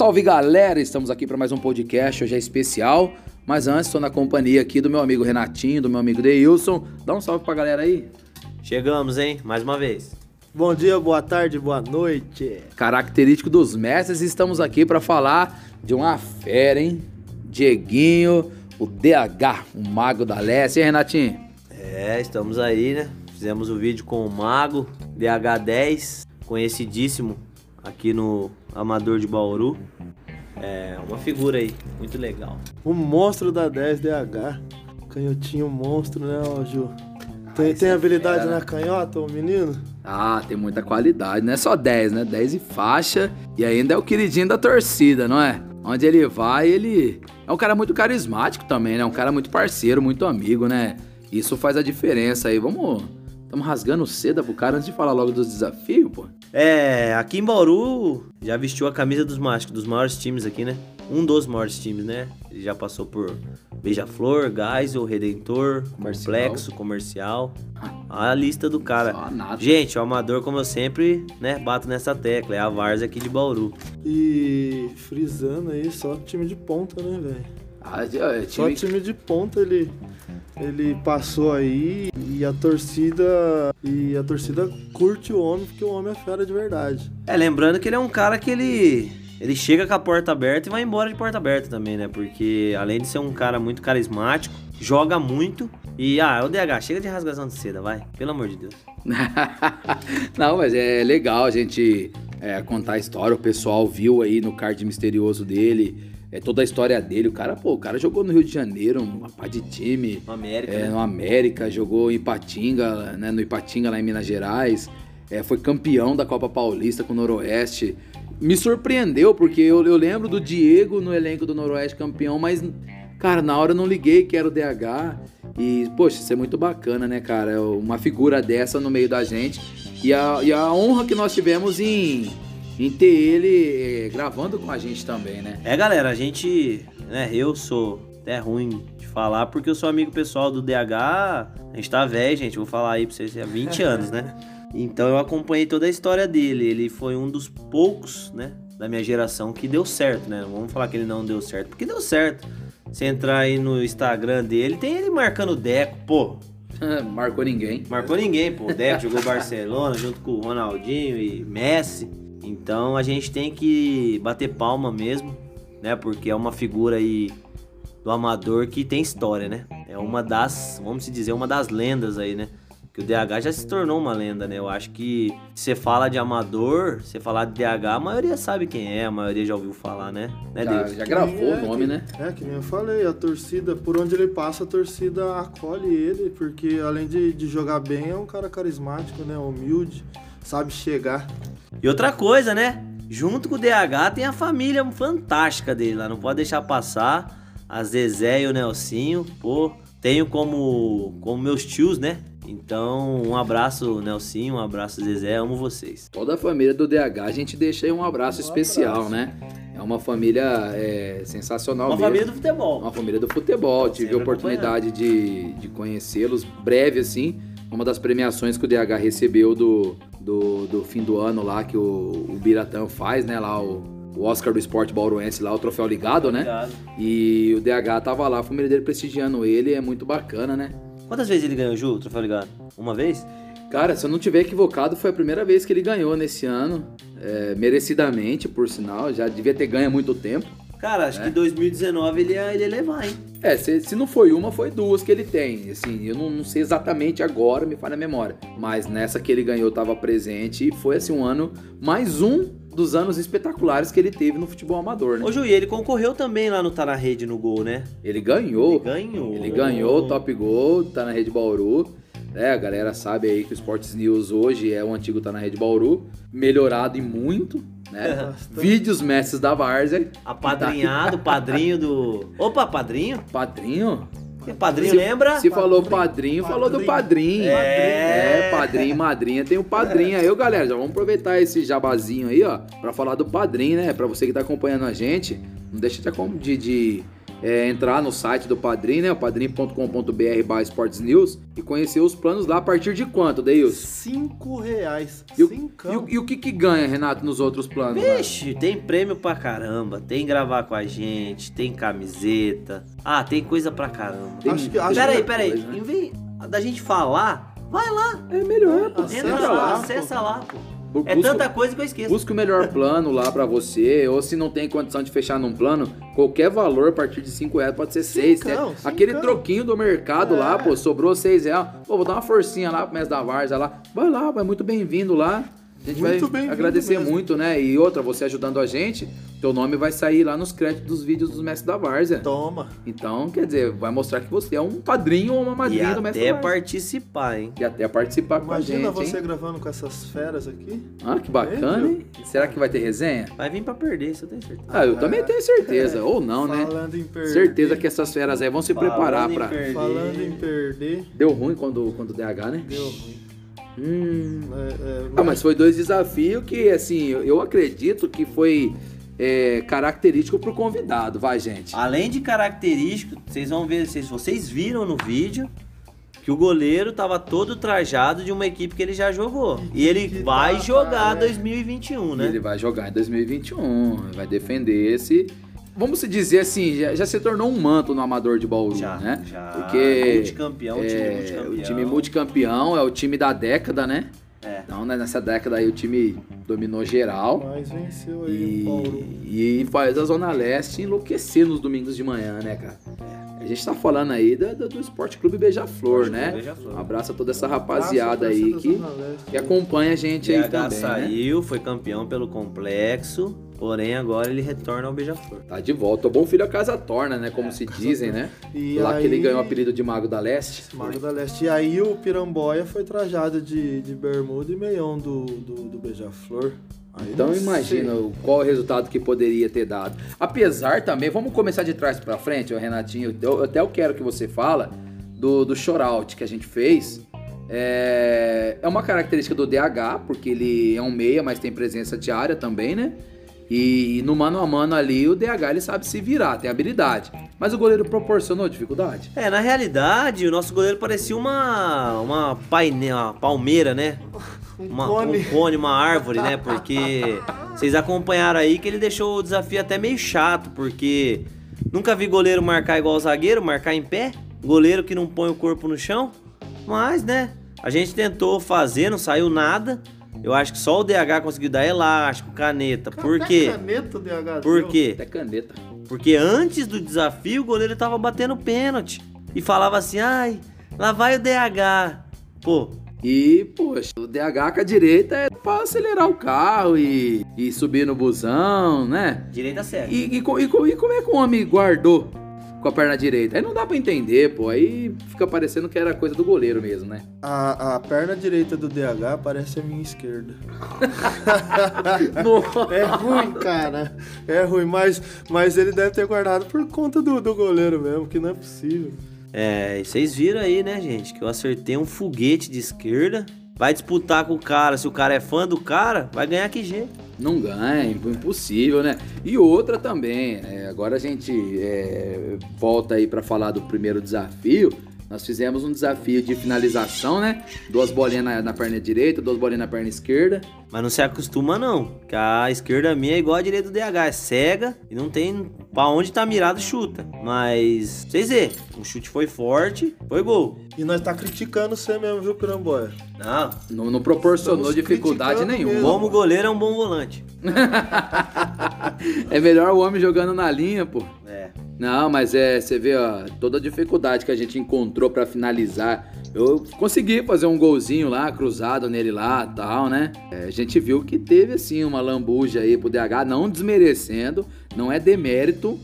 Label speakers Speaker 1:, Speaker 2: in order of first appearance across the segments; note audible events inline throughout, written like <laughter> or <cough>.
Speaker 1: salve galera! Estamos aqui para mais um podcast, hoje é especial, mas antes estou na companhia aqui do meu amigo Renatinho, do meu amigo Deilson. Dá um salve pra galera aí.
Speaker 2: Chegamos, hein? Mais uma vez.
Speaker 3: Bom dia, boa tarde, boa noite.
Speaker 1: Característico dos mestres, estamos aqui para falar de uma fera, hein? Dieguinho, o DH, o mago da Leste. Aí, Renatinho?
Speaker 2: É, estamos aí, né? Fizemos o vídeo com o Mago, DH10, conhecidíssimo aqui no Amador de Bauru. É uma figura aí, muito legal.
Speaker 3: O monstro da 10DH. Canhotinho monstro, né, ó, Ju? Tem, tem habilidade
Speaker 1: fera.
Speaker 3: na canhota, o menino?
Speaker 1: Ah, tem muita qualidade, não é só 10, né? 10 e faixa e ainda é o queridinho da torcida, não é? Onde ele vai, ele é um cara muito carismático também, né? Um cara muito parceiro, muito amigo, né? Isso faz a diferença aí. Vamos. Estamos rasgando seda pro cara antes de falar logo dos desafios, pô.
Speaker 2: É, aqui em Bauru já vestiu a camisa dos, ma- dos maiores times aqui, né? Um dos maiores times, né? Ele já passou por Beija-Flor, Geisel, Redentor,
Speaker 1: Comercial.
Speaker 2: Complexo, Comercial. A lista do cara.
Speaker 1: Só nada.
Speaker 2: Gente, o Amador, como eu sempre, né, bato nessa tecla. É a Varsa aqui de Bauru.
Speaker 3: E frisando aí, só time de ponta, né, velho?
Speaker 1: Ah, é,
Speaker 3: Só
Speaker 1: time...
Speaker 3: time de ponta ele, ele passou aí e a torcida. E a torcida curte o homem porque o homem é fera de verdade.
Speaker 2: É, lembrando que ele é um cara que ele. Ele chega com a porta aberta e vai embora de porta aberta também, né? Porque além de ser um cara muito carismático, joga muito. E, ah, é o DH, chega de rasgação de seda, vai. Pelo amor de Deus. <laughs>
Speaker 1: Não, mas é legal a gente é, contar a história. O pessoal viu aí no card misterioso dele, é, toda a história dele. O cara, pô, o cara jogou no Rio de Janeiro, uma pá de time.
Speaker 2: No América,
Speaker 1: É,
Speaker 2: né?
Speaker 1: no América, jogou em Ipatinga, né, no Ipatinga lá em Minas Gerais. É, foi campeão da Copa Paulista com o Noroeste. Me surpreendeu, porque eu, eu lembro do Diego no elenco do Noroeste campeão, mas, cara, na hora eu não liguei que era o DH. E, poxa, isso é muito bacana, né, cara? Uma figura dessa no meio da gente. E a, e a honra que nós tivemos em, em ter ele é, gravando com a gente também, né?
Speaker 2: É, galera, a gente, né, eu sou até ruim de falar porque eu sou amigo pessoal do DH, a gente tá velho, gente, vou falar aí pra vocês há <laughs> 20 anos, né? Então eu acompanhei toda a história dele, ele foi um dos poucos, né, da minha geração que deu certo, né? Não vamos falar que ele não deu certo, porque deu certo. Se entrar aí no Instagram dele, tem ele marcando o Deco, pô, <laughs>
Speaker 1: Marcou ninguém.
Speaker 2: Marcou ninguém, pô. O Deco jogou Barcelona junto com o Ronaldinho e Messi. Então a gente tem que bater palma mesmo, né? Porque é uma figura aí do amador que tem história, né? É uma das, vamos se dizer, uma das lendas aí, né? Que o DH já se tornou uma lenda, né? Eu acho que se você fala de amador, você falar de DH, a maioria sabe quem é, a maioria já ouviu falar, né? Né,
Speaker 1: Já, já gravou
Speaker 3: É,
Speaker 1: o nome,
Speaker 3: que-
Speaker 1: né?
Speaker 3: É, que nem eu falei, a torcida, por onde ele passa, a torcida acolhe ele, porque além de, de jogar bem, é um cara carismático, né? Humilde, sabe chegar.
Speaker 2: E outra coisa, né? Junto com o DH tem a família fantástica dele lá. Não pode deixar passar. A Zezé e o Nelsinho. Pô, tenho como, como meus tios, né? Então, um abraço, Nelsinho. Um abraço, Zezé. Amo vocês.
Speaker 1: Toda a família do DH, a gente deixa aí um abraço especial, né? É uma família é, sensacional
Speaker 2: Uma
Speaker 1: mesmo.
Speaker 2: família do futebol.
Speaker 1: Uma família do futebol. Tive a oportunidade de, de conhecê-los breve, assim. Uma das premiações que o DH recebeu do, do, do fim do ano lá, que o, o Biratã faz, né? Lá o, o Oscar do Esporte Bauruense, lá o troféu ligado, né?
Speaker 2: Obrigado.
Speaker 1: E o DH tava lá, a família dele prestigiando ele, é muito bacana, né?
Speaker 2: Quantas vezes ele ganhou, Ju? o Troféu ligado? Uma vez?
Speaker 1: Cara, se eu não tiver equivocado, foi a primeira vez que ele ganhou nesse ano. é, merecidamente, por sinal. Já devia ter ganho há muito tempo.
Speaker 2: Cara, acho que 2019 ele ia, ele ia levar, hein?
Speaker 1: É, se, se não foi uma, foi duas que ele tem. Assim, eu não, não sei exatamente agora, me falha a memória. Mas nessa que ele ganhou, estava presente. E foi, assim, um ano... Mais um dos anos espetaculares que ele teve no futebol amador, né?
Speaker 2: Ô, Ju, e ele concorreu também lá no Tá na Rede no gol, né?
Speaker 1: Ele ganhou.
Speaker 2: Ele ganhou.
Speaker 1: Ele ganhou o Top Gol, tá na Rede Bauru. É, a galera sabe aí que o Sports News hoje é o antigo Tá na Rede Bauru. Melhorado e muito, né? <laughs> Vídeos mestres da Várzea.
Speaker 2: Apadrinhado, <laughs> padrinho do. Opa, padrinho?
Speaker 1: Padrinho?
Speaker 2: Que padrinho
Speaker 1: Se-
Speaker 2: lembra?
Speaker 1: Se falou padrinho, falou do padrinho.
Speaker 2: É.
Speaker 1: É, padrinho e madrinha tem o padrinho. Aí, ô, galera, já vamos aproveitar esse jabazinho aí, ó, pra falar do padrinho, né? Pra você que tá acompanhando a gente, não deixa de, de, é, entrar no site do Padrim, né? O padrim.com.br barra Sports News e conhecer os planos lá a partir de quanto, Deilson?
Speaker 3: Cinco reais.
Speaker 1: E,
Speaker 3: Cincão.
Speaker 1: e o- e o que que ganha, Renato, nos outros planos? lá?
Speaker 2: Vixe, tem prêmio pra caramba. Tem gravar com a gente, tem camiseta. Ah, tem coisa pra caramba.
Speaker 1: Tem
Speaker 3: Acho que- acho
Speaker 2: Peraí, peraí.
Speaker 1: coisa, né?
Speaker 2: Em vez da gente falar, vai lá.
Speaker 1: É melhor, pô.
Speaker 3: Acessa
Speaker 2: Entra lá,
Speaker 3: lá,
Speaker 2: acessa lá, pô. É
Speaker 1: busca-
Speaker 2: tanta coisa que eu esqueço.
Speaker 1: Busque o melhor plano lá pra você, ou se não tem condição de fechar num plano, qualquer valor a partir de 5 reais pode ser 6,
Speaker 3: Cincão,
Speaker 1: 7. Aquele
Speaker 3: cincão.
Speaker 1: troquinho do mercado lá,
Speaker 3: É.
Speaker 1: pô, sobrou 6 reais. Pô, vou dar uma forcinha lá pro mestre da Varza lá. Vai lá, vai muito bem-vindo lá. A gente
Speaker 3: Muito
Speaker 1: vai agradecer
Speaker 3: mesmo.
Speaker 1: muito, né? E outra, você ajudando a gente, teu nome vai sair lá nos créditos dos vídeos dos mestres da Várzea.
Speaker 3: Toma.
Speaker 1: Então, quer dizer, vai mostrar que você é um padrinho ou uma
Speaker 2: E
Speaker 1: madrinha do mestre
Speaker 2: até
Speaker 1: da Várzea.
Speaker 2: participar, hein?
Speaker 1: E até participar com a
Speaker 3: Imagina
Speaker 1: gente,
Speaker 3: você
Speaker 1: hein?
Speaker 3: gravando com essas feras aqui.
Speaker 1: Ah, que bacana, hein? Será que vai ter resenha?
Speaker 2: Vai vir pra perder, isso eu tenho certeza.
Speaker 1: Ah, eu também tenho certeza. <laughs> Ou não, né?
Speaker 3: Falando em perder.
Speaker 1: Certeza que essas feras aí vão se
Speaker 2: Falando
Speaker 1: preparar pra.
Speaker 2: perder.
Speaker 3: Falando em perder,
Speaker 1: Deu ruim quando, quando DH, né?
Speaker 3: deu ruim.
Speaker 1: Hum.
Speaker 3: É, é,
Speaker 1: Ah, mas foi dois desafios que, assim, eu eu acredito que foi é, característico pro convidado, vai, gente.
Speaker 2: Além de característico, vocês vão ver, vocês, vocês viram no vídeo que o goleiro tava todo trajado de uma equipe que ele já jogou. E ele
Speaker 3: que
Speaker 2: vai jogar
Speaker 3: né?
Speaker 2: 2021, né?
Speaker 1: Ele vai jogar em 2021, vai defender esse. Vamos se dizer assim, já, já se tornou um manto no amador de Bauru,
Speaker 2: Já,
Speaker 1: né?
Speaker 2: já.
Speaker 1: Porque
Speaker 2: Multicampeão, time
Speaker 1: é,
Speaker 2: multicampeão.
Speaker 1: o time multicampeão é o time da década, né?
Speaker 2: É.
Speaker 1: Então, né, nessa década aí o time dominou geral.
Speaker 3: Mas venceu aí o Paulo.
Speaker 1: E, e faz a Zona Leste enlouquecer nos domingos de manhã, né, cara? A gente tá falando aí da- da- do, Esporte Clube Beija-Flor, né?
Speaker 2: Beija-Flor.
Speaker 1: Um abraço a toda essa rapaziada aí que, que acompanha a gente aí também, né?
Speaker 2: saiu, foi campeão pelo complexo, porém agora ele retorna ao Beija-Flor.
Speaker 1: Tá de volta. O bom filho a casa torna, né? Como se dizem, né?
Speaker 3: E
Speaker 1: Lá que ele
Speaker 3: aí-
Speaker 1: ganhou o apelido de Mago da Leste.
Speaker 3: Mago da Leste. E aí o Piramboia foi trajado de, de bermuda e meião do, do, do Beija-Flor. Aí
Speaker 1: Então imagina
Speaker 3: sei.
Speaker 1: qual o resultado que poderia ter dado. Apesar também, vamos começar de trás pra frente, Renatinho. Eu, até eu quero que você fala do, do shootout que a gente fez. É, é uma característica do DH, porque ele é um meia, mas tem presença de área também, né? E no mano a mano ali, o DH ele sabe se virar, tem habilidade. Mas o goleiro proporcionou dificuldade?
Speaker 2: É, na realidade, o nosso goleiro parecia uma uma, paine, uma palmeira, né? <laughs> Uma,
Speaker 3: cone.
Speaker 2: Um cone, uma árvore, né? Porque vocês acompanharam aí que ele deixou o desafio até meio chato, porque nunca vi goleiro marcar igual o zagueiro, marcar em pé. Goleiro que não põe o corpo no chão. Mas, né? A gente tentou fazer, não saiu nada. Eu acho que só o DH conseguiu dar elástico, caneta. Por
Speaker 3: Até
Speaker 2: quê?
Speaker 3: caneta o DH
Speaker 2: Por quê?
Speaker 1: Até caneta.
Speaker 2: Porque antes do desafio, o goleiro tava batendo pênalti. E falava assim, ai, lá vai o DH. Pô,
Speaker 1: E, poxa, o DH com a direita é pra acelerar o carro e, e subir no busão, né?
Speaker 2: direita certa.
Speaker 1: E, e, e e como é que o homem guardou com a perna direita? Aí não dá pra entender, pô. Aí fica parecendo que era coisa do goleiro mesmo, né?
Speaker 3: A, a perna direita do DH parece a minha esquerda. <laughs> <laughs> É ruim, cara. É ruim, mas, mas ele deve ter guardado por conta do, do goleiro mesmo, que não é possível.
Speaker 2: É, e vocês viram aí, né, gente, que eu acertei um foguete de esquerda. Vai disputar com o cara, se o cara é fã do cara, vai ganhar que jeito.
Speaker 1: Não ganha, é impossível, né? E outra também, é, agora a gente é, volta aí pra falar do primeiro desafio. Nós fizemos um desafio de finalização, né? Duas bolinhas na, na perna direita, duas bolinhas na perna esquerda.
Speaker 2: Mas não se acostuma não, que a esquerda minha é igual a direita do DH, é cega e não tem pra onde tá mirado chuta. Mas, vocês vê, o chute foi forte, foi gol.
Speaker 3: E nós tá criticando você mesmo, viu, Piramboia?
Speaker 2: Não,
Speaker 1: Não, não proporcionou
Speaker 3: Estamos
Speaker 1: dificuldade nenhuma.
Speaker 3: mesmo.
Speaker 2: Como goleiro é um bom volante. <laughs>
Speaker 1: É melhor o homem jogando na linha, pô. Não, mas é, você vê ó, toda a dificuldade que a gente encontrou pra finalizar. Eu consegui fazer um golzinho lá, cruzado nele lá tal, né? É, a gente viu que teve assim uma lambuja aí pro DH, não desmerecendo, não é demérito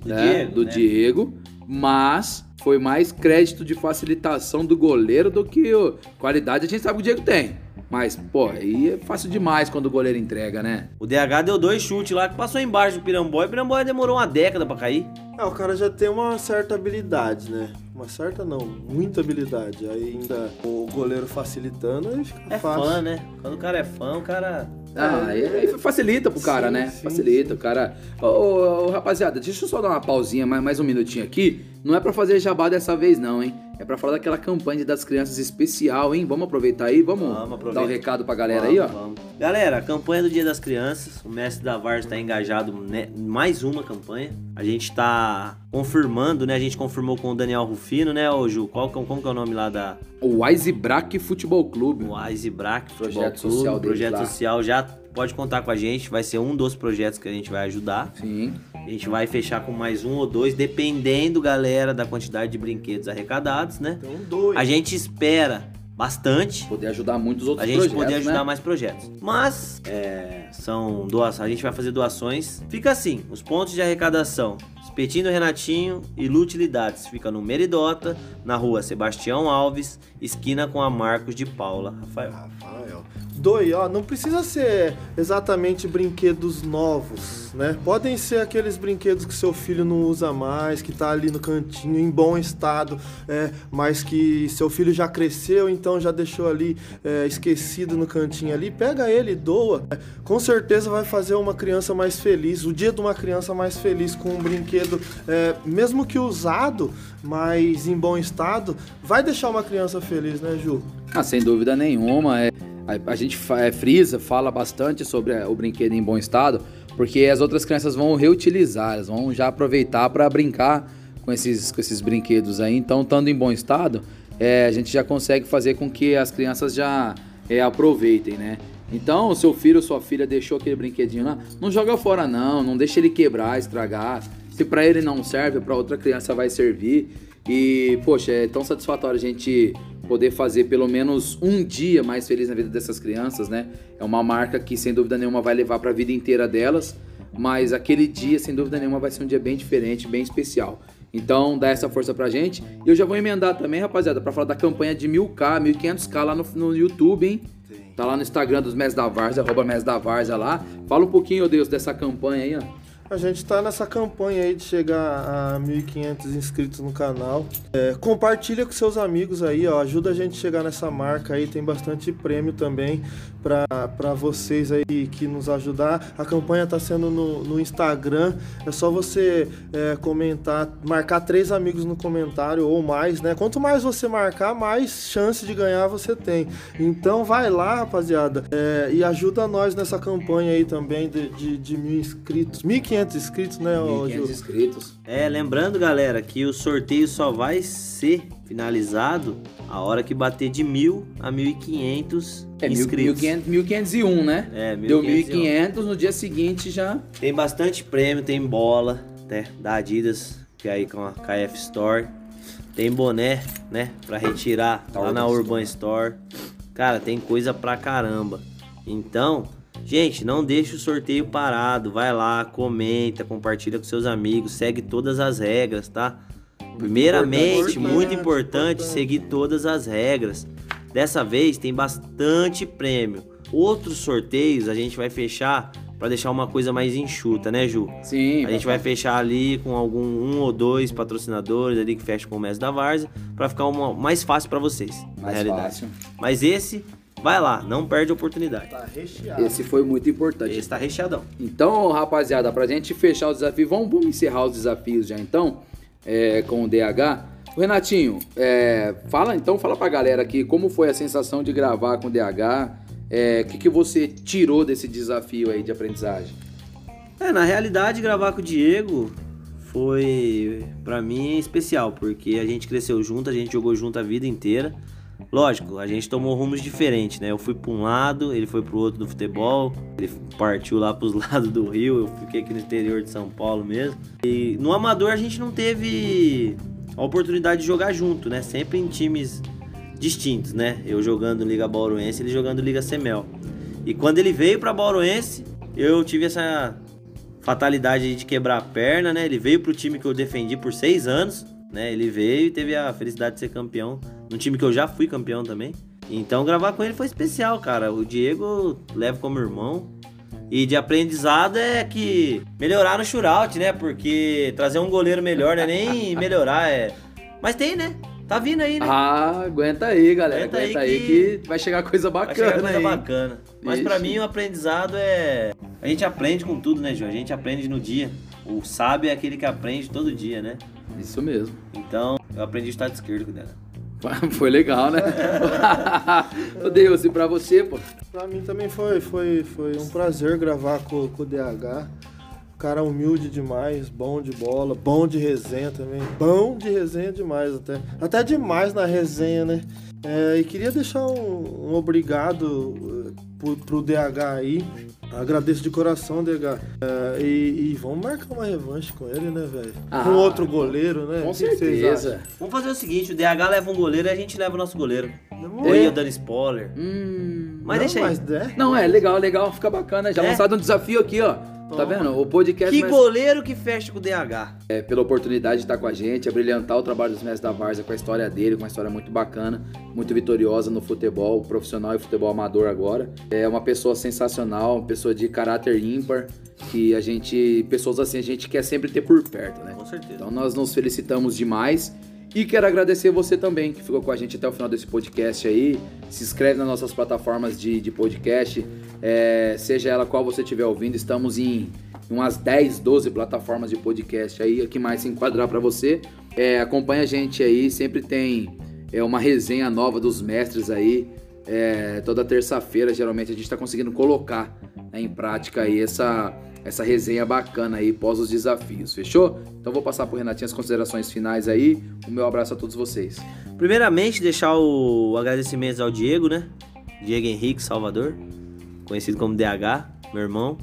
Speaker 2: Do
Speaker 1: né,
Speaker 2: Diego,
Speaker 1: do
Speaker 2: né?
Speaker 1: Diego, mas foi mais crédito de facilitação do goleiro do que o- qualidade a gente sabe que o Diego tem. Mas, pô, aí é fácil demais quando o goleiro entrega, né?
Speaker 2: O DH deu dois chutes lá que passou embaixo do Piramboy. O Piramboy demorou uma década pra cair.
Speaker 3: É, o cara já tem uma certa habilidade, né? Uma certa não, muita habilidade. Aí ainda o goleiro facilitando, aí fica
Speaker 2: É
Speaker 3: fácil.
Speaker 2: fã, né? Quando o cara é fã, o cara
Speaker 1: Ah, aí, aí facilita pro cara,
Speaker 3: Sim,
Speaker 1: né?
Speaker 3: sim,
Speaker 1: facilita, o cara. Ô, ô, ô, rapaziada, deixa eu só dar uma pausinha, mais, mais um minutinho aqui. Não é pra fazer jabá dessa vez, não, hein? É pra falar daquela campanha das crianças especial, hein? Vamos aproveitar aí, vamos,
Speaker 2: Vamos
Speaker 1: dar um
Speaker 2: aproveitar.
Speaker 1: recado pra galera
Speaker 2: Vamos,
Speaker 1: aí, ó.
Speaker 2: vamos. Galera, a campanha do Dia das Crianças. O mestre da Vars está engajado né, em mais uma campanha. A gente está confirmando, né? A gente confirmou com o Daniel Rufino, né, ô Ju? Qual, que é o- como que é o nome lá da
Speaker 1: O Wisebrack Futebol Clube.
Speaker 2: o Eisebrack Futebol
Speaker 1: Projeto
Speaker 2: Clube?
Speaker 1: social
Speaker 2: projeto
Speaker 1: lá.
Speaker 2: social já pode contar com a gente. Vai ser um dos projetos que a gente vai ajudar.
Speaker 1: Sim.
Speaker 2: A gente vai fechar com mais um ou dois, dependendo, galera, da quantidade de brinquedos arrecadados, né?
Speaker 3: Então, dois.
Speaker 2: A gente espera bastante
Speaker 1: Poder ajudar muitos outros
Speaker 2: a gente
Speaker 1: projetos,
Speaker 2: poder ajudar
Speaker 1: né?
Speaker 2: mais projetos. Mas é, são doações, a gente vai fazer doações. Fica assim, os pontos de arrecadação. Espetinho do Renatinho e Lutilidades. Fica no Meridota, na rua Sebastião Alves, esquina com a Marcos de Paula. Rafael.
Speaker 3: Rafael. Dois, ó, não precisa ser exatamente brinquedos novos, né? Podem ser aqueles brinquedos que seu filho não usa mais, que tá ali no cantinho, em bom estado, é, mas que seu filho já cresceu, então já deixou ali é, esquecido no cantinho ali. Pega ele, doa. É, com certeza vai fazer uma criança mais feliz, o dia de uma criança mais feliz com um brinquedo, é, mesmo que usado, mas em bom estado, vai deixar uma criança feliz, né, Ju?
Speaker 1: Ah, sem dúvida nenhuma. É, a, a gente é, frisa, fala bastante sobre é, o brinquedo em bom estado, porque as outras crianças vão reutilizar, elas vão já aproveitar para brincar com esses, com esses brinquedos aí. Então, estando em bom estado, é, a gente já consegue fazer com que as crianças já é, aproveitem, né? Então, seu filho ou sua filha deixou aquele brinquedinho lá, não joga fora não, não deixa ele quebrar, estragar. Se para ele não serve, para outra criança vai servir. E, poxa, é tão satisfatório a gente poder fazer pelo menos um dia mais feliz na vida dessas crianças, né? É uma marca que sem dúvida nenhuma vai levar para a vida inteira delas, mas aquele dia sem dúvida nenhuma vai ser um dia bem diferente, bem especial. Então dá essa força pra gente. E eu já vou emendar também, rapaziada, para falar da campanha de 1000k, 1500k lá no, no YouTube, hein? Tá lá no Instagram dos Mestres da Várzea, arroba Mestres da Várzea lá. Fala um pouquinho, Deus, dessa campanha aí, ó.
Speaker 3: A gente tá nessa campanha aí de chegar a 1.500 inscritos no canal. É, compartilha com seus amigos aí, ó. Ajuda a gente a chegar nessa marca aí. Tem bastante prêmio também para vocês aí que nos ajudar. A campanha tá sendo no, no Instagram. É só você é, comentar, marcar três amigos no comentário ou mais, né? Quanto mais você marcar, mais chance de ganhar você tem. Então vai lá, rapaziada, é, e ajuda nós nessa campanha aí também de, de, de mil inscritos. 1.500 inscritos, né, ô,
Speaker 1: 1500
Speaker 3: Ju?
Speaker 1: inscritos.
Speaker 2: É, lembrando, galera, que o sorteio só vai ser finalizado a hora que bater de mil a 1.500
Speaker 1: É, mil-
Speaker 2: inscritos.
Speaker 1: 1500, 1501, né?
Speaker 2: É,
Speaker 1: Deu
Speaker 2: 1501.
Speaker 1: 1500, no dia seguinte já.
Speaker 2: Tem bastante prêmio, tem bola, né, da Adidas, que é aí com a KF Store. Tem boné, né, pra retirar
Speaker 1: Da
Speaker 2: lá na
Speaker 1: Urban
Speaker 2: Urban Store. Cara, tem coisa pra caramba. Então, gente, não deixe o sorteio parado. Vai lá, comenta, compartilha com seus amigos, segue todas as regras, tá? Primeiramente, muito
Speaker 3: importante,
Speaker 2: seguir todas as regras. Dessa vez tem bastante prêmio. Outros sorteios a gente vai fechar pra deixar uma coisa mais enxuta, né, Ju?
Speaker 1: Sim.
Speaker 2: A gente vai fechar ali com algum um ou dois patrocinadores ali que fecha com o mestre da Várzea pra ficar uma, mais fácil pra vocês, na
Speaker 1: mais
Speaker 2: realidade.
Speaker 1: fácil.
Speaker 2: Mas esse, vai lá, não perde a oportunidade.
Speaker 3: Tá recheado.
Speaker 1: Esse foi muito importante.
Speaker 2: Esse tá recheadão.
Speaker 1: Então, rapaziada, pra gente fechar o desafio, vamos, vamos encerrar os desafios já então, é, com o DH. O Renatinho, é, fala então, fala pra galera aqui como foi a sensação de gravar com o DH, é, o que, que você tirou desse desafio aí de aprendizagem?
Speaker 2: É, na realidade, gravar com o Diego foi, pra mim, especial, porque a gente cresceu junto, a gente jogou junto a vida inteira. Lógico, a gente tomou rumos diferentes, né? Eu fui pra um lado, ele foi pro outro do futebol, ele partiu lá pros <laughs> lados do Rio, eu fiquei aqui no interior de São Paulo mesmo. E no Amador a gente não teve a oportunidade de jogar junto, né? Sempre em times distintos, né? Eu jogando Liga Bauruense, ele jogando Liga Semel. E quando ele veio pra Bauruense, eu tive essa fatalidade de quebrar a perna, né? Ele veio pro time que eu defendi por seis anos, né? Ele veio e teve a felicidade de ser campeão num time que eu já fui campeão também. Então gravar com ele foi especial, cara. O Diego leva como irmão. E de aprendizado é que melhorar no shootout, né? Porque trazer um goleiro melhor não é nem <laughs> melhorar, é. Mas tem, né? Tá vindo aí, né?
Speaker 1: Ah, aguenta aí, galera.
Speaker 2: Aguenta
Speaker 1: Aguenta,
Speaker 2: aí
Speaker 1: aí,
Speaker 2: que-
Speaker 1: que... vai chegar coisa
Speaker 2: Vai
Speaker 1: bacana
Speaker 2: chegar coisa
Speaker 1: aí.
Speaker 2: bacana. Mas pra
Speaker 1: Ixi.
Speaker 2: mim o aprendizado é. A gente aprende com tudo, né, João? A gente aprende no dia. O sábio é aquele que aprende todo dia, né?
Speaker 1: Isso mesmo.
Speaker 2: Então, eu aprendi a estar de esquerdo com ela. <laughs>
Speaker 1: Foi legal, né? Ô Deus, e pra você, pô?
Speaker 3: Pra mim também foi, foi, foi um prazer gravar com, com o DH. Cara humilde demais, bom de bola, bom de resenha também. Bom de resenha demais até. Até demais na resenha, né? É, e queria deixar um, um obrigado eh, pro, pro DH aí. Agradeço de coração, DH. É, e, e vamos marcar uma revanche com ele, né, velho?
Speaker 1: Ah,
Speaker 3: com outro goleiro, né?
Speaker 1: Com certeza.
Speaker 2: Vamos fazer o seguinte: o DH leva um goleiro e a gente leva o nosso goleiro.
Speaker 3: acham?
Speaker 2: Ou ia dando spoiler.
Speaker 1: Hum.
Speaker 2: Mas
Speaker 3: Não,
Speaker 2: deixa aí.
Speaker 3: Mas, é,
Speaker 1: Não, é legal, legal, fica bacana. Já
Speaker 2: É?
Speaker 1: lançado um desafio aqui, ó. Tá
Speaker 3: Toma.
Speaker 1: vendo? O podcast
Speaker 2: Que
Speaker 1: mais-
Speaker 2: goleiro que fecha com o DH?
Speaker 1: é, pela oportunidade de estar com a gente, a brilhantar o trabalho dos mestres da Várzea com a história dele, com uma história muito bacana, muito vitoriosa no futebol profissional e futebol amador agora. É uma pessoa sensacional, uma pessoa de caráter ímpar, que a gente, pessoas assim, a gente quer sempre ter por perto, né?
Speaker 2: Com certeza.
Speaker 1: Então nós nos felicitamos demais. E quero agradecer você também, que ficou com a gente até o final desse podcast aí. Se inscreve nas nossas plataformas de, de podcast, é, seja ela qual você estiver ouvindo. Estamos em umas 10, 12 plataformas de podcast aí, a que mais se enquadrar para você. É, acompanha a gente aí, sempre tem é, uma resenha nova dos mestres aí. É, toda terça-feira, geralmente, a gente está conseguindo colocar né, em prática aí essa, essa resenha bacana aí pós os desafios, fechou? Então vou passar pro Renatinho as considerações finais aí. O meu abraço a todos vocês.
Speaker 2: Primeiramente, deixar o agradecimento ao Diego, né? Diego Henrique Salvador, conhecido como DH, meu irmão.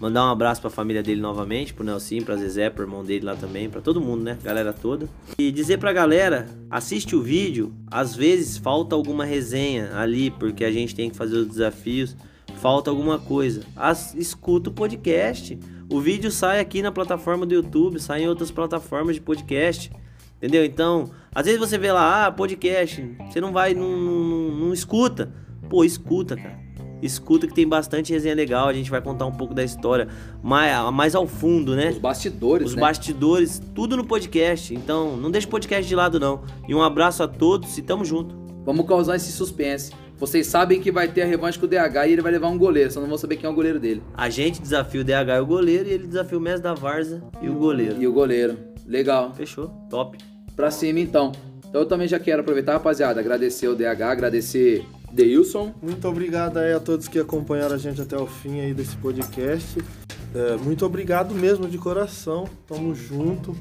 Speaker 2: Mandar um abraço pra família dele novamente, pro Nelson, pra Zezé, pro irmão dele lá também, pra todo mundo, né? Galera toda. E dizer pra galera, assiste o vídeo, às vezes falta alguma resenha ali, porque a gente tem que fazer os desafios, falta alguma coisa. As- escuta o podcast. O vídeo sai aqui na plataforma do YouTube, sai em outras plataformas de podcast. Entendeu? Então, às vezes você vê lá, ah, podcast, você não vai, não, não, não escuta. Pô, escuta, cara. Escuta que tem bastante resenha legal, a gente vai contar um pouco da história mais, mais ao fundo, né?
Speaker 1: Os bastidores,
Speaker 2: Os
Speaker 1: né?
Speaker 2: bastidores, tudo no podcast. Então, não deixa o podcast de lado, não. E um abraço a todos e tamo junto.
Speaker 1: Vamos causar esse suspense. Vocês sabem que vai ter a revanche com o DH e ele vai levar um goleiro, só não vão saber quem é o goleiro dele.
Speaker 2: A gente desafia o DH e o goleiro, e ele desafia o mestre da Varza e o goleiro.
Speaker 1: E o goleiro. Legal.
Speaker 2: Fechou? Top.
Speaker 1: Pra cima então. Então eu também já quero aproveitar, rapaziada, agradecer o DH, agradecer Deilson.
Speaker 3: Muito obrigado aí a todos que acompanharam a gente até o fim aí desse podcast. É, muito obrigado mesmo de coração. Tamo junto.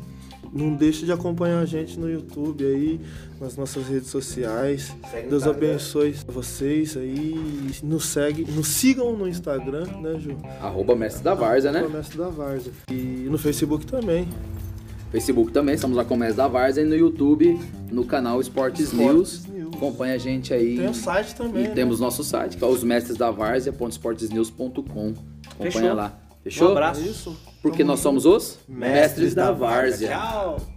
Speaker 3: Não deixe de acompanhar a gente no YouTube aí, nas nossas redes sociais. Deus abençoe vocês aí. Nos segue, nos sigam no Instagram, né, Ju?
Speaker 1: Arroba Mestre da Várzea, né?
Speaker 3: Comércio da Várzea. E no Facebook também.
Speaker 1: Facebook também, estamos lá com o Mestre da Várzea e no YouTube, no canal Esportes
Speaker 3: Esportes
Speaker 1: News. Acompanha a gente aí.
Speaker 3: Tem o site também.
Speaker 1: E
Speaker 3: né?
Speaker 1: temos nosso site, que é osmestresdavárzea.esportesnews.com. Acompanha
Speaker 2: Fechou.
Speaker 1: lá. Fechou?
Speaker 2: Um abraço.
Speaker 3: Isso.
Speaker 1: Porque nós somos os
Speaker 3: Mestres da
Speaker 1: Várzea.
Speaker 2: Tchau.